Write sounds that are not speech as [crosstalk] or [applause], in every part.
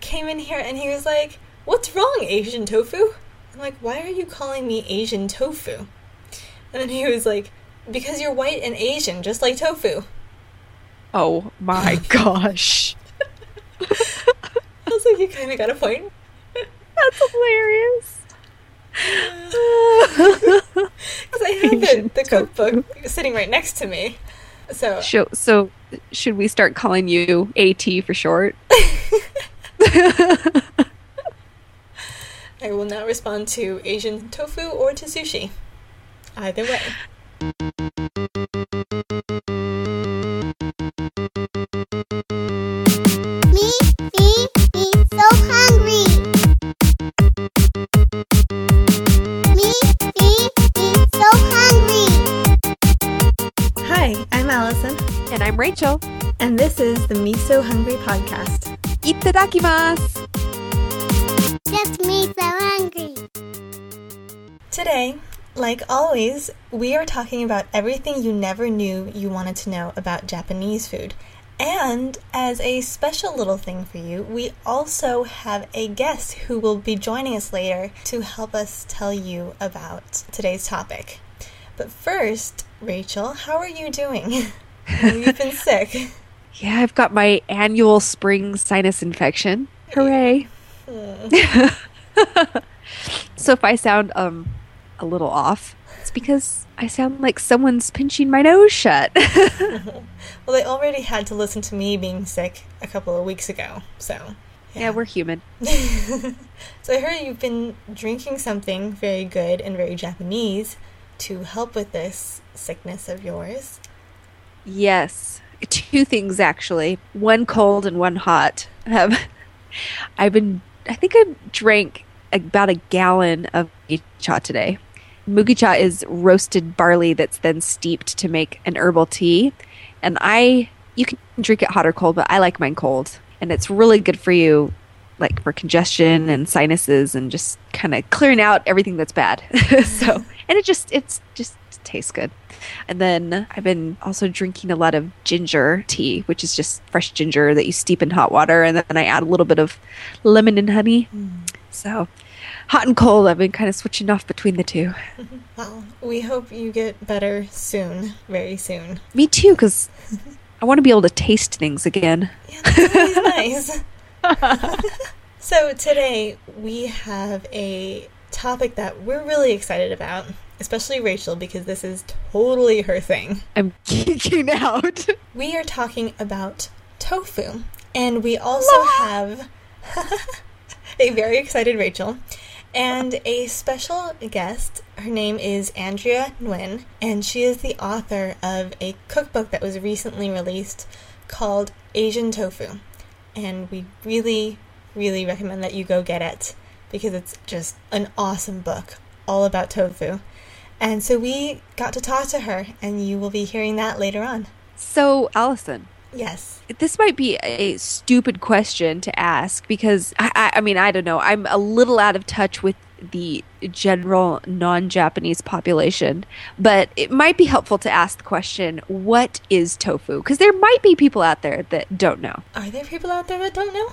came in here and he was like, What's wrong, Asian tofu? I'm like, Why are you calling me Asian tofu? And then he was like, Because you're white and Asian, just like tofu. Oh my [laughs] gosh. I was like, You kind of got a point. That's hilarious. [laughs] Because I have the, the cookbook sitting right next to me. So, So, so should we start calling you AT for short? [laughs] I will now respond to Asian tofu or to sushi. Either way. I'm Rachel. and this is the Miso Hungry podcast. Itadakimasu. Just me, so hungry. Today, like always, we are talking about everything you never knew you wanted to know about Japanese food. And as a special little thing for you, we also have a guest who will be joining us later to help us tell you about today's topic. But first, Rachel, how are you doing? [laughs] You've been [laughs] sick. Yeah, I've got my annual spring sinus infection. Hooray. [laughs] so if I sound um a little off, it's because I sound like someone's pinching my nose shut. [laughs] Well, they already had to listen to me being sick a couple of weeks ago, so. yeah, we're human. So I heard you've been drinking something very good and very Japanese to help with this sickness of yours. Yes, two things actually. One cold and one hot. Um, [laughs] I've been. I think I drank about a gallon of mugicha today. Mugicha is roasted barley that's then steeped to make an herbal tea, and I. You can drink it hot or cold, but I like mine cold, and it's really good for you, like for congestion and sinuses, and just kind of clearing out everything that's bad. [laughs] so, and it just it's just tastes good. And then I've been also drinking a lot of ginger tea, which is just fresh ginger that you steep in hot water, and then I add a little bit of lemon and honey. So, hot and cold, I've been kind of switching off between the two. [laughs] Well, we hope you get better soon, very soon. Me too, because I want to be able to taste things again. Yeah, [laughs] nice. [laughs] so today we have a topic that we're really excited about, especially Rachel, because this is totally her thing. I'm [laughs] geeking out. We are talking about tofu, and we also have [laughs] a very excited Rachel and a special guest. Her name is Andrea Nguyen, and she is the author of a cookbook that was recently released called Asian Tofu. And we really, really recommend that you go get it because it's just an awesome book all about tofu. And so we got to talk to her, and you will be hearing that later on. So, Allison, Yes. this might be a stupid question to ask because I, I, I mean I don't know I'm a little out of touch with the general non-Japanese population, but it might be helpful to ask the question, "What is tofu?" Because there might be people out there that don't know. Are there people out there that don't know?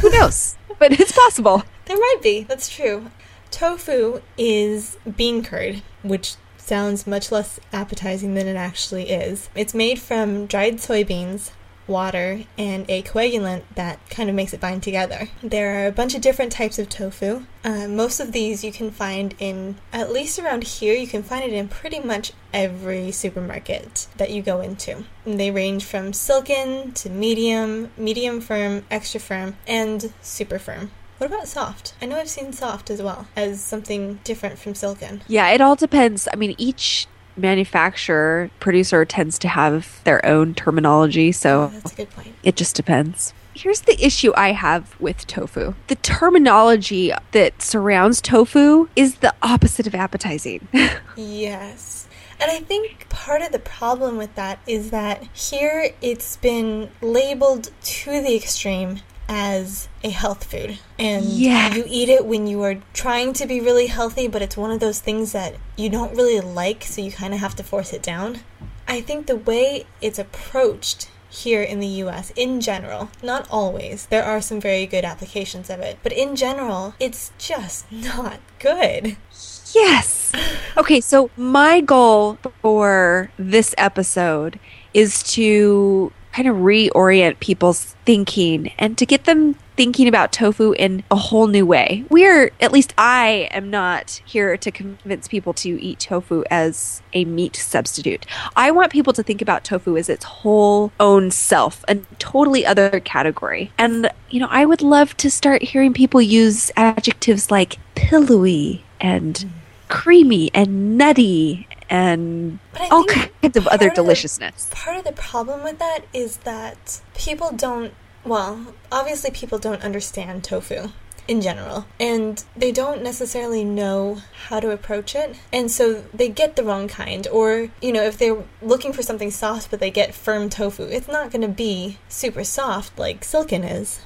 Who knows? [laughs] but it's possible. There might be. That's true. Tofu is bean curd, which sounds much less appetizing than it actually is. It's made from dried soybeans, water, and a coagulant that kind of makes it bind together. There are a bunch of different types of tofu. Uh, most of these you can find in, at least around here, you can find it in pretty much every supermarket that you go into. And they range from silken to medium, medium firm, extra firm, and super firm. What about soft? I know I've seen soft as well as something different from silken. Yeah, it all depends. I mean, each manufacturer producer tends to have their own terminology, so Oh, that's a good point. It just depends. Here's the issue I have with tofu. The terminology that surrounds tofu is the opposite of appetizing. [laughs] Yes. And I think part of the problem with that is that here it's been labeled to the extreme as a health food. And Yeah. you eat it when you are trying to be really healthy, but it's one of those things that you don't really like, so you kind of have to force it down. I think the way it's approached here in the US in general. Not always. There are some very good applications of it, but in general, it's just not good. Yes. Okay, so my goal for this episode is to kind of reorient people's thinking and to get them thinking about tofu in a whole new way. We're, at least I am not here to convince people to eat tofu as a meat substitute. I want people to think about tofu as its whole own self, a totally other category. And, you know, I would love to start hearing people use adjectives like pillowy and mm. creamy and nutty and all kinds of other of the- deliciousness. Part of the problem with that is that people don't, well, obviously people don't understand tofu in general, and they don't necessarily know how to approach it, and so they get the wrong kind, or, you know, if they're looking for something soft but they get firm tofu, it's not going to be super soft like silken is.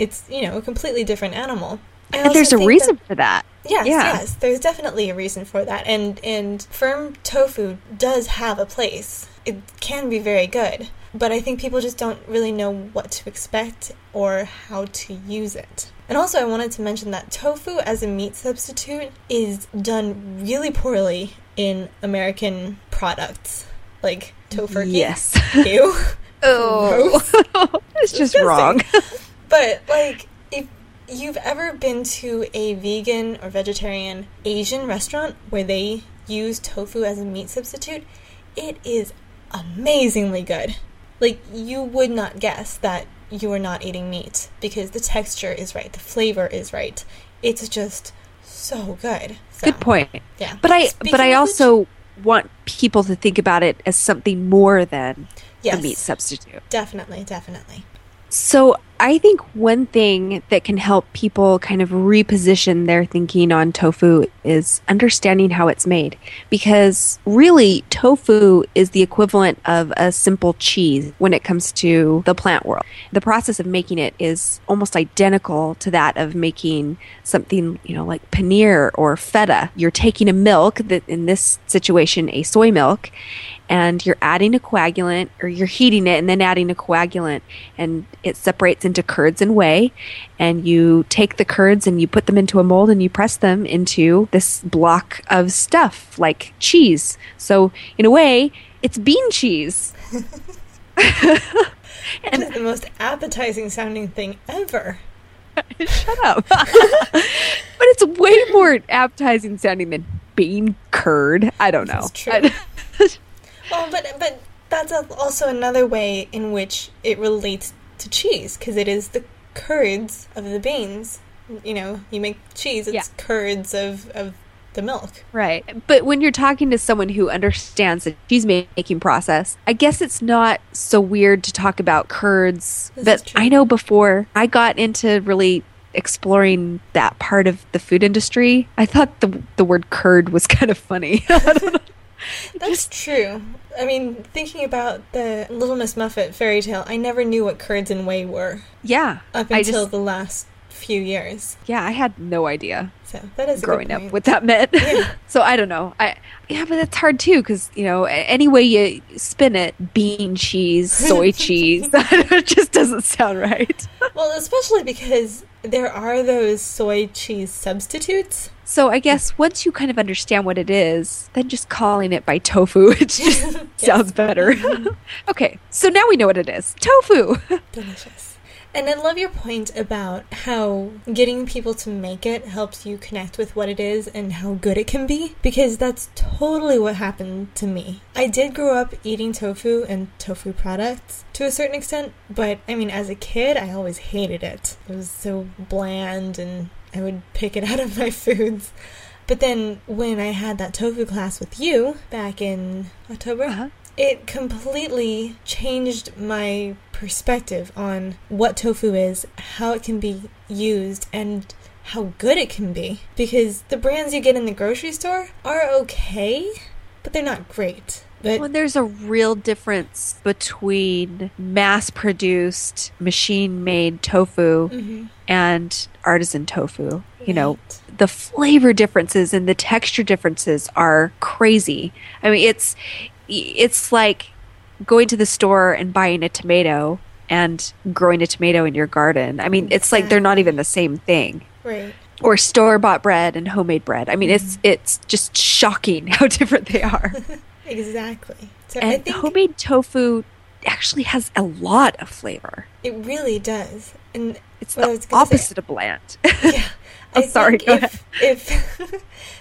It's, you know, a completely different animal. I And there's a think that- reason for that. Yes, Yeah. yes. There's definitely a reason for that. And and firm tofu does have a place. It can be very good. But I think people just don't really know what to expect or how to use it. And also I wanted to mention that tofu as a meat substitute is done really poorly in American products. Like tofurky. Yes. [laughs] Ew. Oh, [laughs] it's just wrong. But like, you've ever been to a vegan or vegetarian Asian restaurant where they use tofu as a meat substitute, it is amazingly good. Like, you would not guess that you are not eating meat because the texture is right, the flavor is right. It's just so good. So, Good point. Yeah. But I Speaking but I also want people to think about it as something more than Yes. a meat substitute. Definitely, definitely. So I think one thing that can help people kind of reposition their thinking on tofu is understanding how it's made. Because really, tofu is the equivalent of a simple cheese when it comes to the plant world. The process of making it is almost identical to that of making something, you know, like paneer or feta. You're taking a milk that in this situation, a soy milk, and you're adding a coagulant or you're heating it and then adding a coagulant and it separates into curds and whey and you take the curds and you put them into a mold and you press them into this block of stuff like cheese. So in a way it's bean cheese. [laughs] And the most appetizing sounding thing ever. [laughs] shut up. [laughs] But it's way more appetizing sounding than bean curd. I don't know. true. Well, but but that's also another way in which it relates to cheese because it is the curds of the beans. You know, you make cheese; it's Yeah. curds of of the milk. Right. But when you're talking to someone who understands the cheese making process, I guess it's not so weird to talk about curds. This but. I know before I got into really exploring that part of the food industry, I thought the the word curd was [laughs] kind of funny. [laughs] I don't know. [laughs] That's true. I mean, thinking about the Little Miss Muffet fairy tale, I never knew what curds and whey were yeah. up until just the last few years. yeah, I had no idea So that is growing up what that meant. Yeah. [laughs] so I don't know. I yeah, but it's hard too because you know any way you spin it, bean cheese, [laughs] soy cheese, [laughs] it just doesn't sound right. Well, especially because there are those soy cheese substitutes. So I guess once you kind of understand what it is, then just calling it by tofu, it just sounds better. okay, so now we know what it is. Tofu. Delicious. And I love your point about how getting people to make it helps you connect with what it is and how good it can be, because that's totally what happened to me. I did grow up eating tofu and tofu products to a certain extent, but I mean, as a kid, I always hated it. It was so bland and I would pick it [laughs] out of my foods. But then when I had that tofu class with you back in October, Uh-huh. it completely changed my perspective on what tofu is, how it can be used, and how good it can be. Because the brands you get in the grocery store are okay, but they're not great. But Well, there's a real difference between mass produced, machine made tofu Mhm. and artisan tofu. You know, the flavor differences and the texture differences are crazy. I mean, it's it's like going to the store and buying a tomato and growing a tomato in your garden. I mean, it's like they're not even the same thing. Right. Or store bought bread and homemade bread. I mean, it's mm-hmm. it's just shocking [laughs] how different they are. [laughs] Exactly. So I and think homemade tofu actually has a lot of flavor. it really does. And It's the gonna say- opposite of bland. [laughs] yeah. I'm I sorry, if, if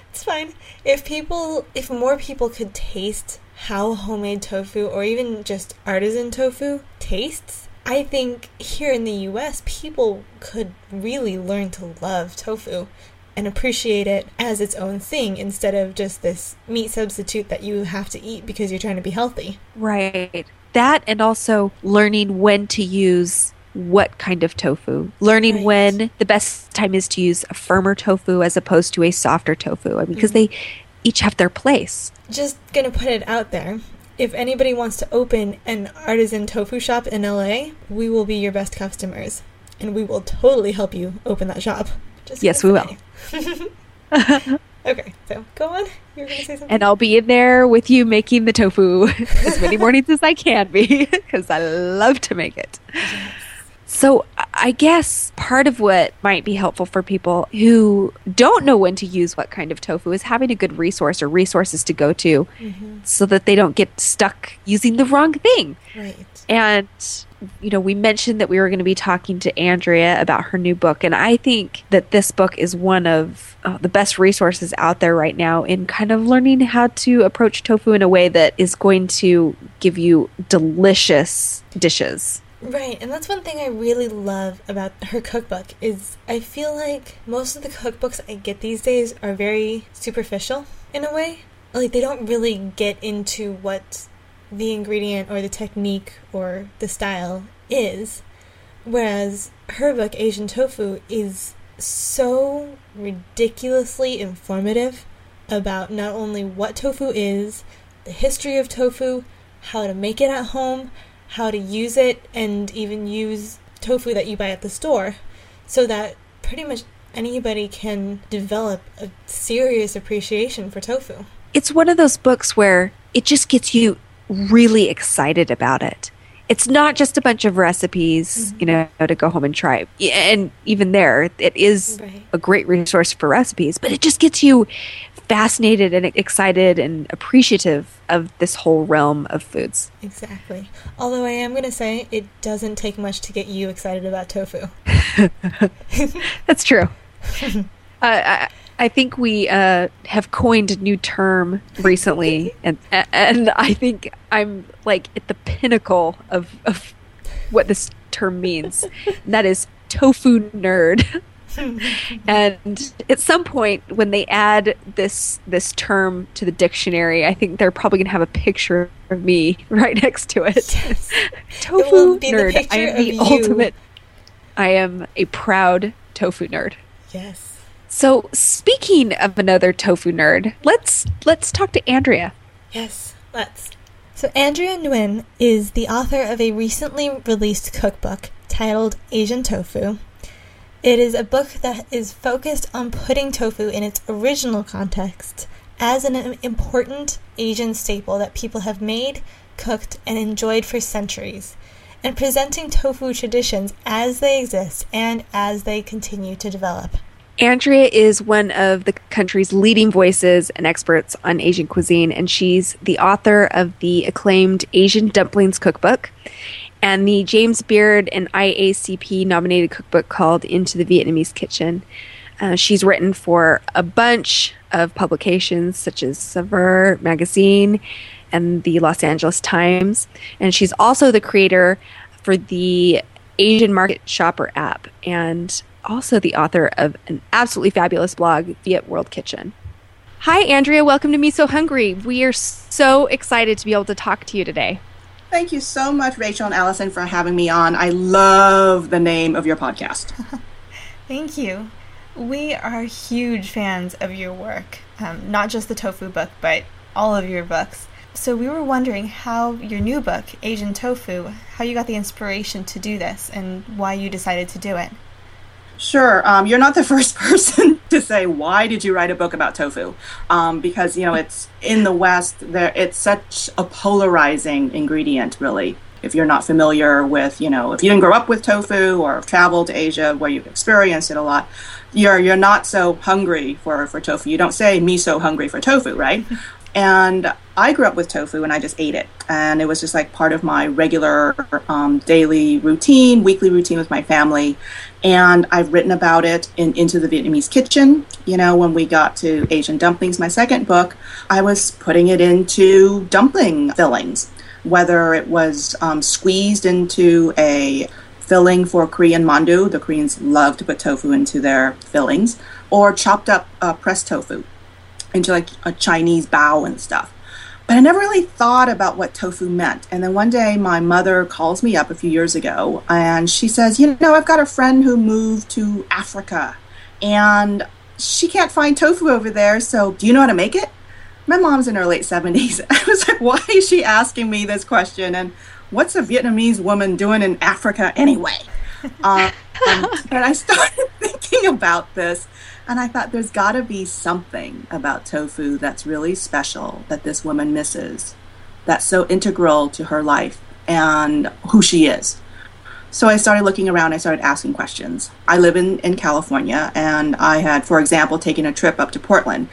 it's fine. If people if more people could taste how homemade tofu or even just artisan tofu tastes, I think here in the US people could really learn to love tofu and appreciate it as its own thing instead of just this meat substitute that you have to eat because you're trying to be healthy. Right. That and also learning when to use what kind of tofu. Learning Right. when the best time is to use a firmer tofu as opposed to a softer tofu. I mean, because mm-hmm. they each have their place. just gonna put it out there. If anybody wants to open an artisan tofu shop in LA, we will be your best customers, and we will totally help you open that shop. Just Yes, we will. [laughs] okay, so go on. You're gonna say something. And I'll be in there with you making the tofu [laughs] as many [laughs] mornings as I can be because I love to make it. So, I guess part of what might be helpful for people who don't know when to use what kind of tofu is having a good resource or resources to go to so that they don't get stuck using the wrong thing. right. And, you know, we mentioned that we were going to be talking to Andrea about her new book. And I think that this book is one of uh, the best resources out there right now in kind of learning how to approach tofu in a way that is going to give you delicious dishes. Right, and that's one thing I really love about her cookbook is I feel like most of the cookbooks I get these days are very superficial in a way. Like they don't really get into what the ingredient or the technique or the style is. Whereas her book Asian Tofu is so ridiculously informative about not only what tofu is, the history of tofu, how to make it at home, how to use it, and even use tofu that you buy at the store so that pretty much anybody can develop a serious appreciation for tofu. It's one of those books where it just gets you really excited about it. It's not just a bunch of recipes, you know, to go home and try. And even there, it is Right. a great resource for recipes, but it just gets you fascinated and excited and appreciative of this whole realm of foods. Exactly. Although I am going to say it doesn't take much to get you excited about tofu. [laughs] That's true. [laughs] uh, I, I think we uh, have coined a new term recently, [laughs] and and I think I'm like at the pinnacle of, of what this term means. And [laughs] that is tofu nerd. [laughs] and at some point, when they add this this term to the dictionary, I think they're probably going to have a picture of me right next to it. Yes. tofu the nerd. I am the you. ultimate. I am a proud tofu nerd. Yes. So speaking of another tofu nerd, let's let's talk to Andrea. Yes, let's. So, Andrea Nguyen is the author of a recently released cookbook titled Asian Tofu. It is a book that is focused on putting tofu in its original context as an important Asian staple that people have made, cooked, and enjoyed for centuries, and presenting tofu traditions as they exist and as they continue to develop. Andrea is one of the country's leading voices and experts on Asian cuisine, and she's the author of the acclaimed Asian Dumplings Cookbook and the James Beard and IACP nominated cookbook called Into the Vietnamese Kitchen. Uh, she's written for a bunch of publications such as Saveur Magazine and the Los Angeles Times, and she's also the creator for the Asian Market Shopper app and also the author of an absolutely fabulous blog, Viet World Kitchen. Hi, Andrea. Welcome to Miso Hungry. We are so excited to be able to talk to you today. Thank you so much, Rachel and Allison, for having me on. I love the name of your podcast. [laughs] Thank you. We are huge fans of your work, um, not just the tofu book, but all of your books. So we were wondering how your new book, Asian Tofu, how you got the inspiration to do this and why you decided to do it. Sure. Um, you're not the [laughs] first person to say why did you write a book about tofu, um, because you know it's in the West. There, it's such a polarizing ingredient, really. If you're not familiar with, you know, if you didn't grow up with tofu or have traveled to Asia where you've experienced it a lot, you're you're not so hungry for for tofu. You don't say me so hungry for tofu, right? And I grew up with tofu and I just ate it. And it was just like part of my regular um, daily routine, weekly routine with my family. And I've written about it in Into the Vietnamese Kitchen. You know, when we got to Asian Dumplings, my second book, I was putting it into dumpling fillings, whether it was um, squeezed into a filling for Korean mandu. The Koreans love to put tofu into their fillings, or chopped up uh, pressed tofu into like a Chinese bao and stuff. But I never really thought about what tofu meant. And then one day my mother calls me up a few years ago and she says, You know, I've got a friend who moved to Africa and she can't find tofu over there. So do you know how to make it? My mom's in her late 70s. [laughs] I was like, Why is she asking me this question? And what's a Vietnamese woman doing in Africa anyway? [laughs] Um, but I started [laughs] thinking about this and I thought there's got to be something about tofu that's really special that this woman misses, that's so integral to her life and who she is. So I started looking around, I started asking questions. I live in, in California, and I had, for example, taken a trip up to Portland,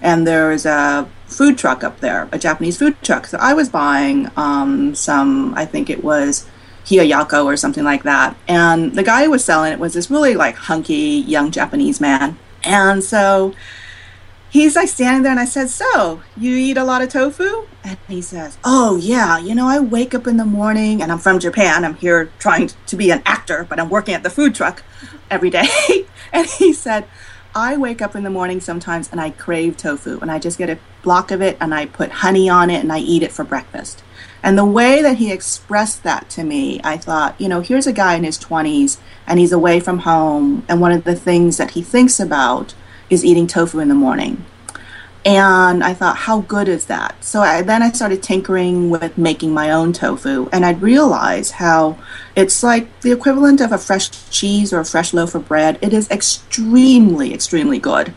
and there's a food truck up there, a Japanese food truck. So I was buying um, some, I think it was Hiyayako or something like that. And the guy who was selling it was this really like hunky young Japanese man. And so he's like standing there and I said, So, you eat a lot of tofu? And he says, Oh, yeah. You know, I wake up in the morning and I'm from Japan. I'm here trying to be an actor, but I'm working at the food truck every day. [laughs] and he said, I wake up in the morning sometimes and I crave tofu and I just get a block of it and I put honey on it and I eat it for breakfast. And the way that he expressed that to me, I thought, you know, here's a guy in his 20s and he's away from home. And one of the things that he thinks about is eating tofu in the morning. And I thought, how good is that? So I, then I started tinkering with making my own tofu, and I'd realize how it's like the equivalent of a fresh cheese or a fresh loaf of bread. It is extremely, extremely good.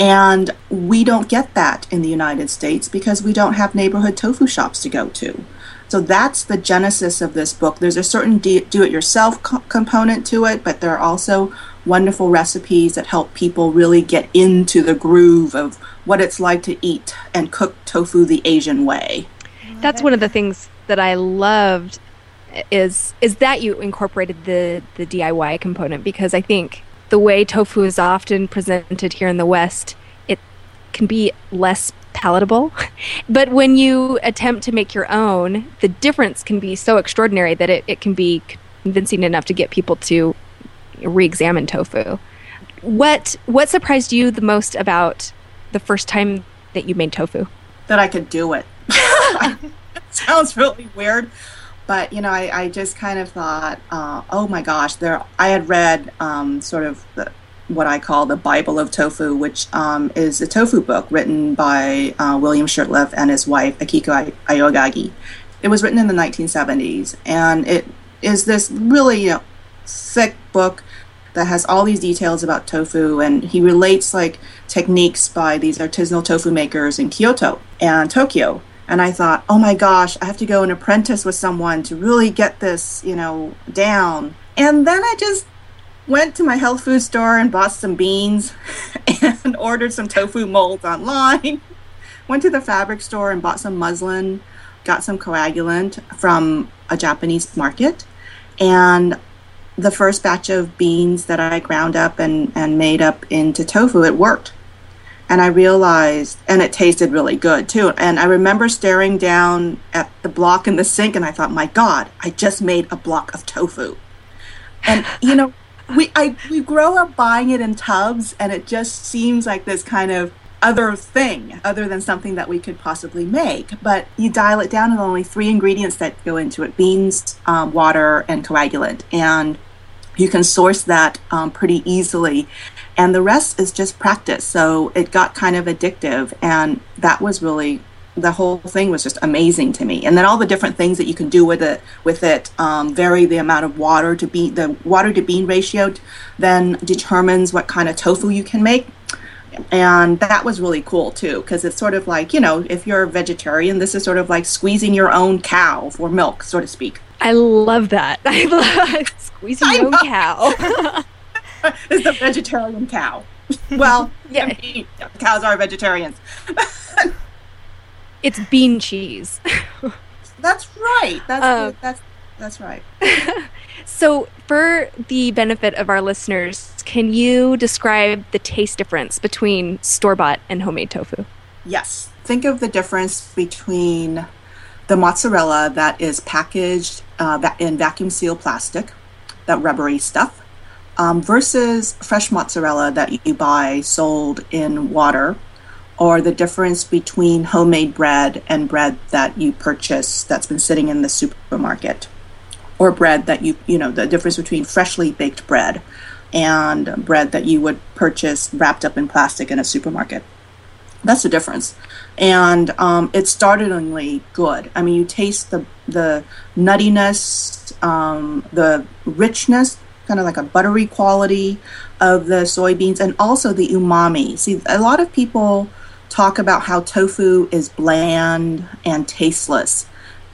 And we don't get that in the United States because we don't have neighborhood tofu shops to go to. So that's the genesis of this book. There's a certain do it yourself co- component to it, but there are also wonderful recipes that help people really get into the groove of what it's like to eat and cook tofu the Asian way. That's one of the things that I loved is is that you incorporated the the DIY component because I think the way tofu is often presented here in the West, it can be less palatable. [laughs] but when you attempt to make your own, the difference can be so extraordinary that it, it can be convincing enough to get people to re-examine tofu. What what surprised you the most about the first time that you made tofu? That I could do it. [laughs] Sounds really weird, but you know, I, I just kind of thought, uh, oh my gosh, there. I had read um, sort of the, what I call the Bible of Tofu, which um, is a tofu book written by uh, William Shurtleff and his wife Akiko Aoyagi. It was written in the 1970s, and it is this really you know, thick book that has all these details about tofu, and he relates like techniques by these artisanal tofu makers in Kyoto and Tokyo. And I thought, oh my gosh, I have to go and apprentice with someone to really get this, you know, down. And then I just went to my health food store and bought some beans [laughs] and ordered some tofu molds online. Went to the fabric store and bought some muslin, got some coagulant from a Japanese market, and the first batch of beans that I ground up and, and made up into tofu, it worked. And I realized, and it tasted really good too. And I remember staring down at the block in the sink and I thought, my God, I just made a block of tofu. And, you know, we I we grow up buying it in tubs, and it just seems like this kind of other thing other than something that we could possibly make. But you dial it down, and only three ingredients that go into it: beans, um, water, and coagulant, and you can source that um, pretty easily. And the rest is just practice. So it got kind of addictive, and that was really the whole thing was just amazing to me. And then all the different things that you can do with it with it um, vary the amount of water to bean the water to bean ratio then determines what kind of tofu you can make. And that was really cool too, because it's sort of like, you know, if you're a vegetarian, this is sort of like squeezing your own cow for milk, so to speak. I love that. [laughs] I love squeezing your own cow. [laughs] It's the vegetarian cow. [laughs] Well, Yeah. I mean, cows are vegetarians. It's bean cheese. [laughs] That's right. That's Um, that's that's right. [laughs] So, for the benefit of our listeners, can you describe the taste difference between store bought and homemade tofu? Yes. Think of the difference between the mozzarella that is packaged uh, in vacuum seal plastic, that rubbery stuff, um, versus fresh mozzarella that you buy sold in water, or the difference between homemade bread and bread that you purchase that's been sitting in the supermarket, or bread that you, you know, the difference between freshly baked bread and bread that you would purchase wrapped up in plastic in a supermarket. That's the difference, and um, it's startlingly good. I mean, you taste the the nuttiness, um, the richness, kind of like a buttery quality of the soybeans, and also the umami. See, a lot of people talk about how tofu is bland and tasteless,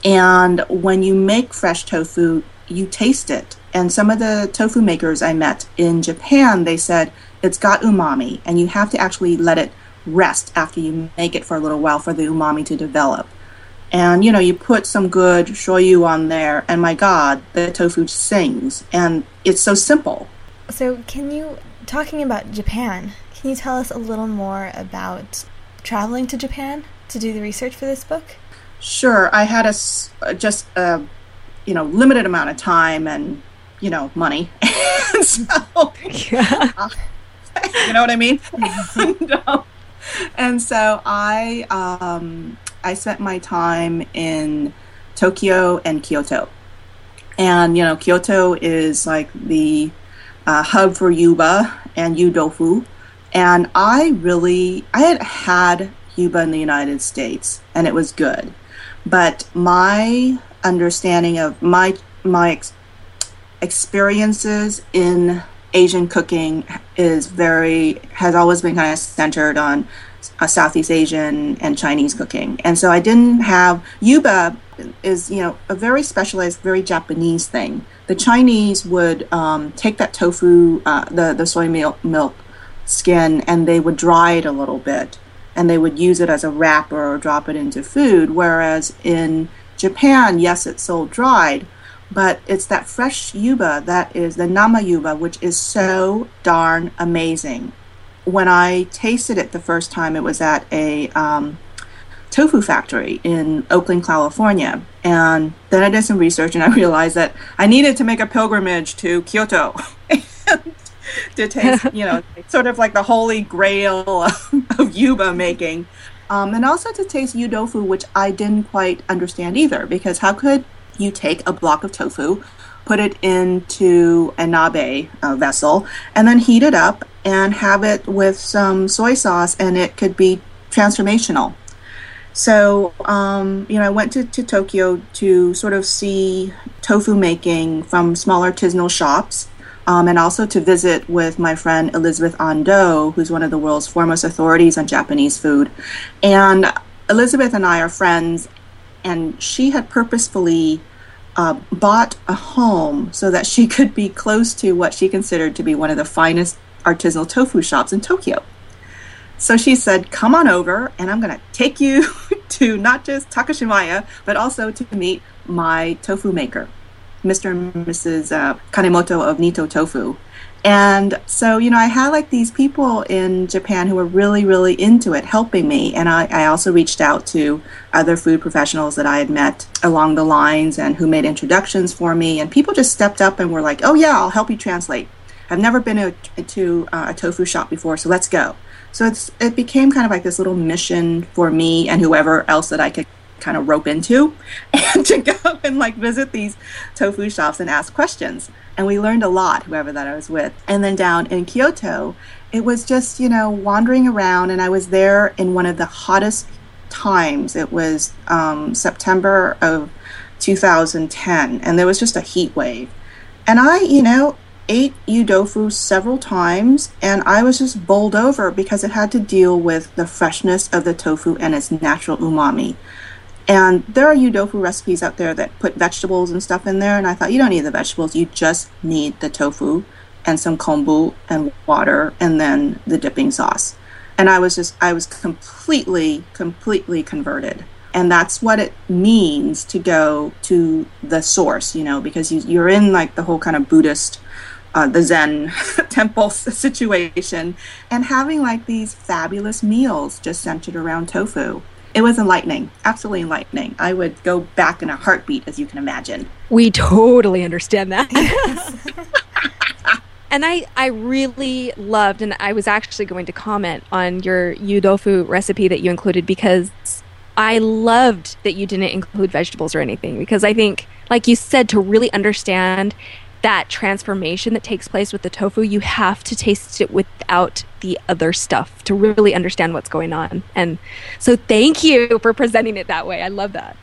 and when you make fresh tofu, you taste it. And some of the tofu makers I met in Japan, they said it's got umami, and you have to actually let it rest after you make it for a little while for the umami to develop. And you know, you put some good shoyu on there, and my God, the tofu sings, and it's so simple. So, can you, talking about Japan, can you tell us a little more about traveling to Japan to do the research for this book? Sure, I had a uh, just a you know limited amount of time and you know money, [laughs] so you know what I mean? [laughs] [laughs] and, um, and so I um, I spent my time in Tokyo and Kyoto, and you know Kyoto is like the uh, hub for yuba and yudofu, and I really I had had yuba in the United States, and it was good, but my understanding of my my ex- experiences in Asian cooking is very has always been kind of centered on uh, Southeast Asian and Chinese cooking, and so I didn't have yuba is you know a very specialized, very Japanese thing. The Chinese would um, take that tofu, uh, the the soy milk milk skin, and they would dry it a little bit, and they would use it as a wrapper or drop it into food. Whereas in Japan, yes, it's sold dried, but it's that fresh yuba that is the nama yuba, which is so darn amazing. When I tasted it the first time, it was at a um, tofu factory in Oakland, California. And then I did some research and I [laughs] realized that I needed to make a pilgrimage to Kyoto [laughs] to taste, [laughs] you know, sort of like the holy grail [laughs] of, of yuba making. Um, and also to taste yudofu, which I didn't quite understand either, because how could you take a block of tofu, put it into a nabe uh, vessel, and then heat it up and have it with some soy sauce, and it could be transformational. So, um, you know, I went to, to Tokyo to sort of see tofu making from small artisanal shops. Um, and also to visit with my friend Elizabeth Andoh, who's one of the world's foremost authorities on Japanese food. And Elizabeth and I are friends, and she had purposefully uh, bought a home so that she [laughs] could be close to what she considered to be one of the finest artisanal tofu shops in Tokyo. So she said, Come on over, and I'm going to take you [laughs] to not just Takashimaya, but also to meet my tofu maker, Mr. and Mrs. Uh, Kanemoto of Nito Tofu. And so, you know, I had like these people in Japan who were really, really into it, helping me. And I, I also reached out to other food professionals that I had met along the lines and who made introductions for me. And people just stepped up and were like, oh, yeah, I'll help you translate. I've never been to, to uh, a tofu shop before, so let's go. So it's it became kind of like this little mission for me and whoever else that I could kind of rope into [laughs] and to go and like visit these tofu shops and ask questions. And we learned a lot, whoever that I was with. And then down in Kyoto, it was just, you know, wandering around and I was there in one of the hottest times. It was um, September of 2010, and there was just a heat wave. And I, you know, ate yudofu several times, and I was just bowled over because it had to deal with the freshness of the tofu and its natural umami. And there are yudofu recipes out there that put vegetables and stuff in there, and I thought you don't need the vegetables, you just need the tofu and some kombu and water, and then the dipping sauce. And I was just, I was completely, completely converted and that's what it means to go to the source you know because you, you're in like the whole kind of buddhist uh, the zen [laughs] temple situation and having like these fabulous meals just centered around tofu it was enlightening absolutely enlightening i would go back in a heartbeat as you can imagine We totally understand that. [laughs] and I, I really loved, and I was actually going to comment on your yudofu recipe that you included because I loved that you didn't include vegetables or anything because I think, like you said, to really understand that transformation that takes place with the tofu, you have to taste it without the other stuff to really understand what's going on. And so, thank you for presenting it that way. I love that.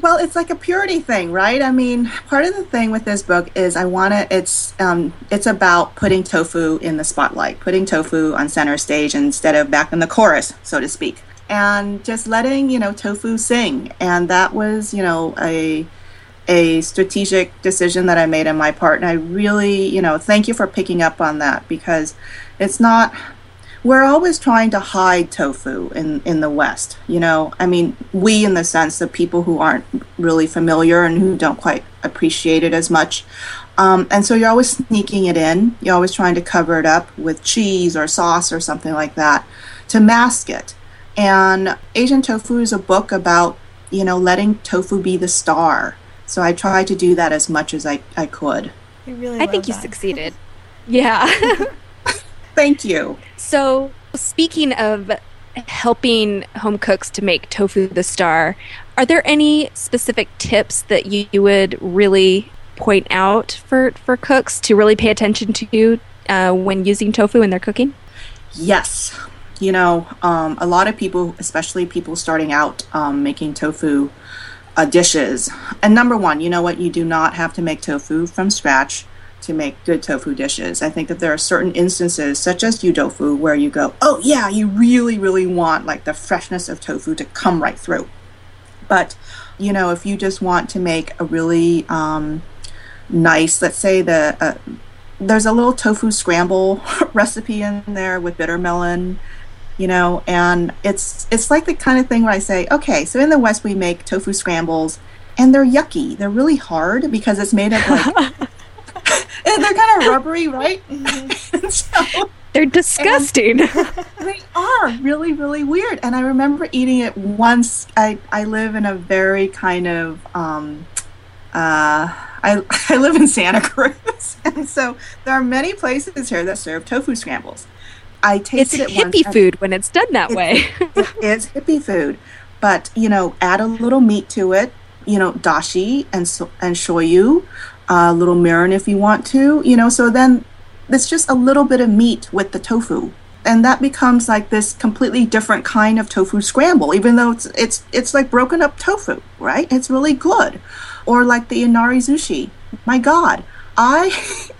Well, it's like a purity thing, right? I mean, part of the thing with this book is I want to. It's um, it's about putting tofu in the spotlight, putting tofu on center stage instead of back in the chorus, so to speak, and just letting you know tofu sing. And that was you know a a strategic decision that I made on my part, and I really you know thank you for picking up on that because it's not we're always trying to hide tofu in, in the West. You know, I mean, we in the sense of people who aren't really familiar and who don't quite appreciate it as much. Um, and so you're always sneaking it in. You're always trying to cover it up with cheese or sauce or something like that to mask it. And Asian Tofu is a book about, you know, letting tofu be the star. So I tried to do that as much as I, I could. I really I love think you succeeded. [laughs] Yeah. [laughs] Thank you. So, speaking of helping home cooks to make tofu the star, are there any specific tips that you, you would really point out for, for cooks to really pay attention to uh, when using tofu in their cooking? Yes. You know, um, a lot of people, especially people starting out um, making tofu uh, dishes. And number one, you know what? You do not have to make tofu from scratch to make good tofu dishes. I think that there are certain instances, such as yudofu, where you go, oh, yeah, you really, really want like the freshness of tofu to come right through. But, you know, if you just want to make a really um, nice, let's say the, uh, there's a little tofu scramble [laughs] recipe in there with bitter melon you know and it's it's like the kind of thing where i say okay so in the west we make tofu scrambles and they're yucky. They're really hard because it's made of like [laughs] [laughs] they're kind of rubbery right? [laughs] And so They're disgusting. they are really really weird. And i remember eating it once. I i live in a very kind of um uh I, I live in Santa Cruz, and so there are many places here that serve tofu scrambles. I it's tasted it once. hippie and food when it's done that way. it is hippie food, but you know, add a little meat to it. You know, dashi and so, and shoyu, a little mirin if you want to. You know, so then it's just a little bit of meat with the tofu, and that becomes like this completely different kind of tofu scramble. Even though it's it's it's like broken up tofu, right? It's really good. Or like the inari sushi. My God, I,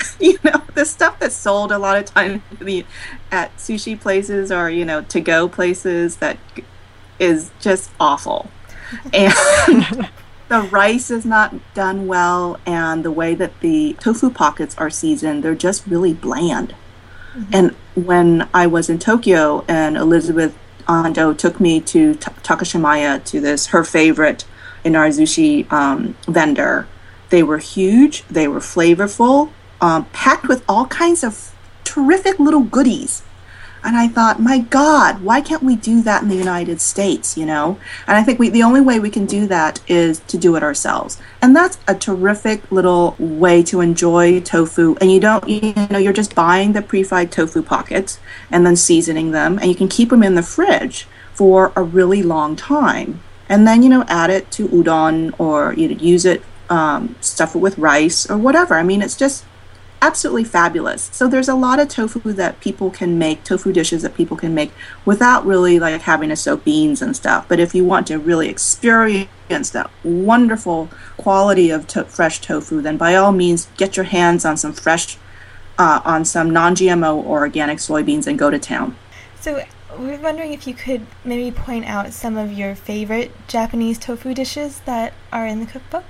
[laughs] you know, the stuff that's sold a lot of times at sushi places or you know to go places that is just awful, [laughs] and [laughs] the rice is not done well, and the way that the tofu pockets are seasoned, they're just really bland. And when I was in Tokyo and Elizabeth Andoh took me to Ta- Takashimaya to this her favorite inarizushi um, vendor, they were huge, they were flavorful, um, packed with all kinds of terrific little goodies. And I thought, my God, why can't we do that in the United States? You know, and I think we the only way we can do that is to do it ourselves, and that's a terrific little way to enjoy tofu. And you don't, you know, you're just buying the pre-fried tofu pockets and then seasoning them, and you can keep them in the fridge for a really long time. And then you know, add it to udon or you know, use it, um, stuff it with rice or whatever. I mean, it's just absolutely fabulous. So there's a lot of tofu that people can make, tofu dishes that people can make without really like having to soak beans and stuff. But if you want to really experience that wonderful quality of to- fresh tofu, then by all means get your hands on some fresh, uh, on some non-GMO or organic soybeans and go to town. So we are wondering if you could maybe point out some of your favorite Japanese tofu dishes that are in the cookbook.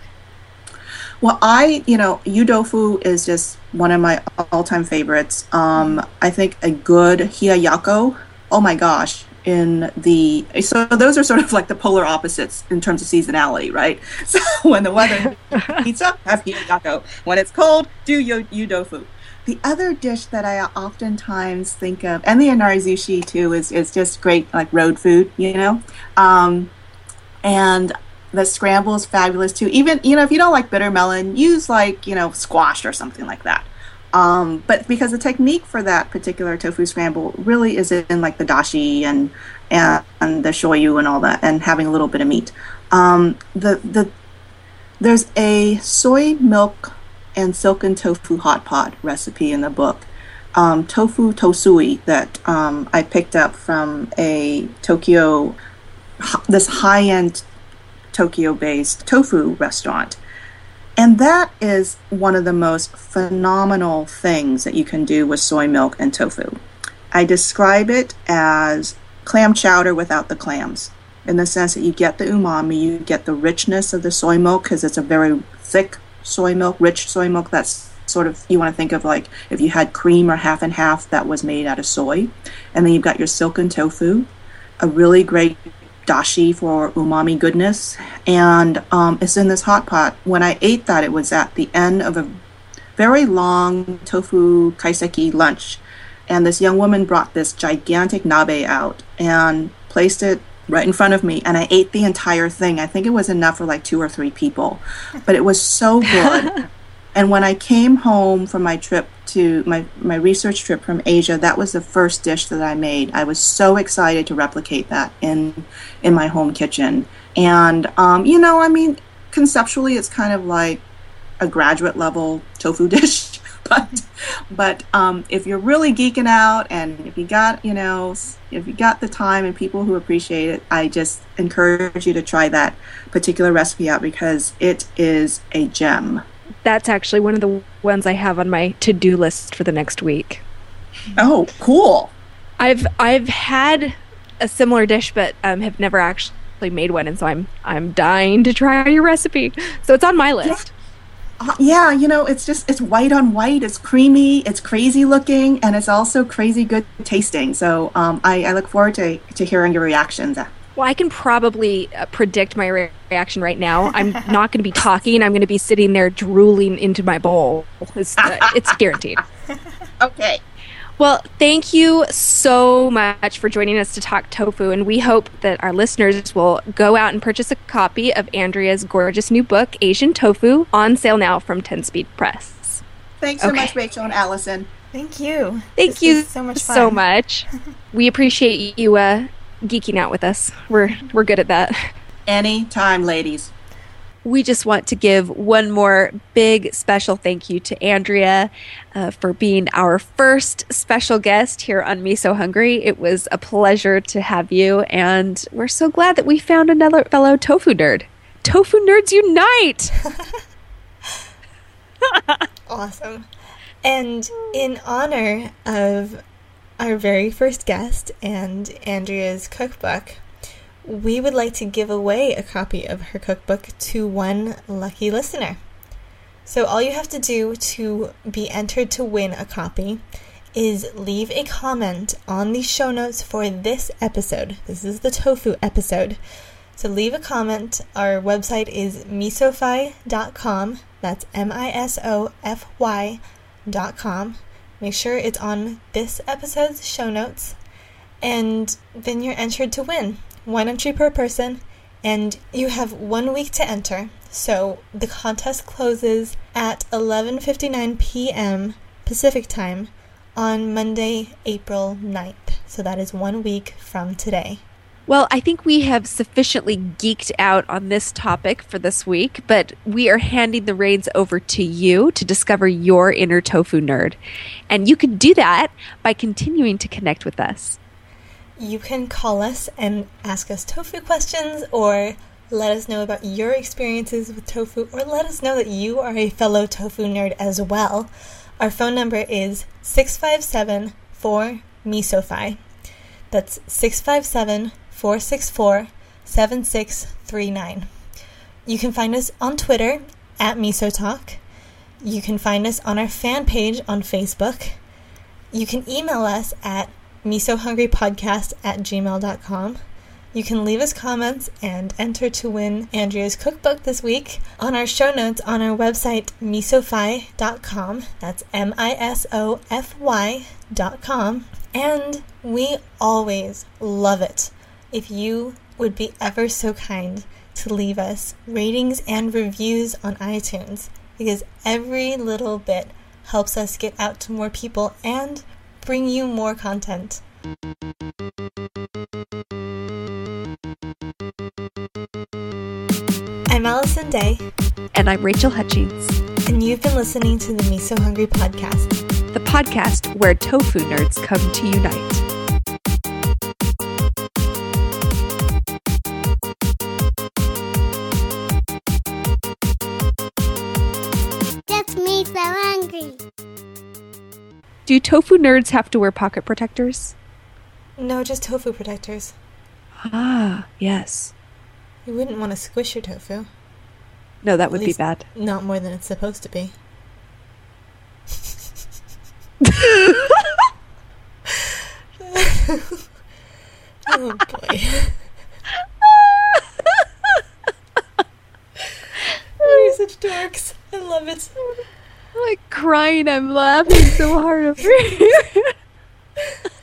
Well, I, you know, yudofu is just one of my all-time favorites. Um, I think a good hiyayako. Oh my gosh! In the so those are sort of like the polar opposites in terms of seasonality, right? [laughs] So when the weather [laughs] heats up, have hiyayako. When it's cold, do yu- yudofu. The other dish that I oftentimes think of, and the inarizushi too, is is just great like road food, you know. Um, and the scramble is fabulous too. Even you know if you don't like bitter melon, use like you know squash or something like that. Um, but because the technique for that particular tofu scramble really is in like the dashi and and, and the shoyu and all that, and having a little bit of meat. Um, the the there's a soy milk and silken tofu hot pot recipe in the book. Um, tofu tosui that um, I picked up from a Tokyo this high end Tokyo based tofu restaurant. And that is one of the most phenomenal things that you can do with soy milk and tofu. I describe it as clam chowder without the clams, in the sense that you get the umami, you get the richness of the soy milk because it's a very thick soy milk, rich soy milk that's sort of you want to think of like if you had cream or half and half that was made out of soy. And then you've got your silken tofu, a really great dashi for umami goodness, and um, it's in this hot pot. When I ate that, it was at the end of a very long tofu kaiseki lunch, and this young woman brought this gigantic nabe out and placed it right in front of me, and I ate the entire thing. I think it was enough for like two or three people, but it was so good. [laughs] and when I came home from my trip to my, my research trip from Asia, that was the first dish that I made. I was so excited to replicate that in in my home kitchen. And um, you know, I mean, conceptually, it's kind of like a graduate level tofu [laughs] dish. but but um, if you're really geeking out, and if you got you know if you got the time and people who appreciate it, I just encourage you to try that particular recipe out because it is a gem. That's actually one of the ones I have on my to-do list for the next week. Oh, cool. I've I've had a similar dish, but um, have never actually made one, and so I'm I'm dying to try your recipe. So it's on my list. Uh, yeah, you know, it's just it's white on white. It's creamy. It's crazy looking, and it's also crazy good tasting. So um, I, I look forward to to hearing your reactions. Well, I can probably uh, predict my re- reaction right now. I'm [laughs] not going to be talking. I'm going to be sitting there drooling into my bowl. It's, uh, it's guaranteed. [laughs] Okay. Well, thank you so much for joining us to talk tofu, and we hope that our listeners will go out and purchase a copy of Andrea's gorgeous new book, Asian Tofu, on sale now from 10 Speed Press. Thanks so Okay. much, Rachel and Allison. Thank you. Thank This you so much fun. so much. [laughs] we appreciate you uh, geeking out with us. We're we're good at that. [laughs] Anytime, ladies. We just want to give one more big special thank you to Andrea uh, for being our first special guest here on Miso Hungry. It was a pleasure to have you, and we're so glad that we found another fellow tofu nerd. Tofu nerds unite! [laughs] [laughs] Awesome. And in honor of our very first guest and Andrea's cookbook, we would like to give away a copy of her cookbook to one lucky listener. So all you have to do to be entered to win a copy is leave a comment on the show notes for this episode. This is the tofu episode. So leave a comment. Our website is misofy.com. That's M I S O F Y dot com. Make sure it's on this episode's show notes. And then you're entered to win. One entry per person. And you have one week to enter. So the contest closes at 11:59 p.m. Pacific time on Monday, April 9th. So that is one week from today. Well, I think we have sufficiently geeked out on this topic for this week, but we are handing the reins over to you to discover your inner tofu nerd. And you can do that by continuing to connect with us. You can call us and ask us tofu questions or let us know about your experiences with tofu or let us know that you are a fellow tofu nerd as well. Our phone number is 657 4 MISOFY. That's 657 464 7639. You can find us on Twitter at MisoTalk. You can find us on our fan page on Facebook. You can email us at misohungrypodcast at gmail.com. You can leave us comments and enter to win Andrea's cookbook this week on our show notes on our website, misofy.com. That's M I S O F Y.com. And we always love it if you would be ever so kind to leave us ratings and reviews on iTunes because every little bit helps us get out to more people and bring you more content. I'm Allison Day, And I'm Rachel Hutchings, and you've been listening to the Miso Hungry podcast. the podcast where tofu nerds come to unite. So hungry. Do tofu nerds have to wear pocket protectors? No, just tofu protectors. Ah, yes. You wouldn't want to squish your tofu. No, that would At be bad. Not more than it's supposed to be. [laughs] oh boy. [laughs] Oh, you're such dorks. I love it. I'm like crying. I'm laughing so hard over here. [laughs]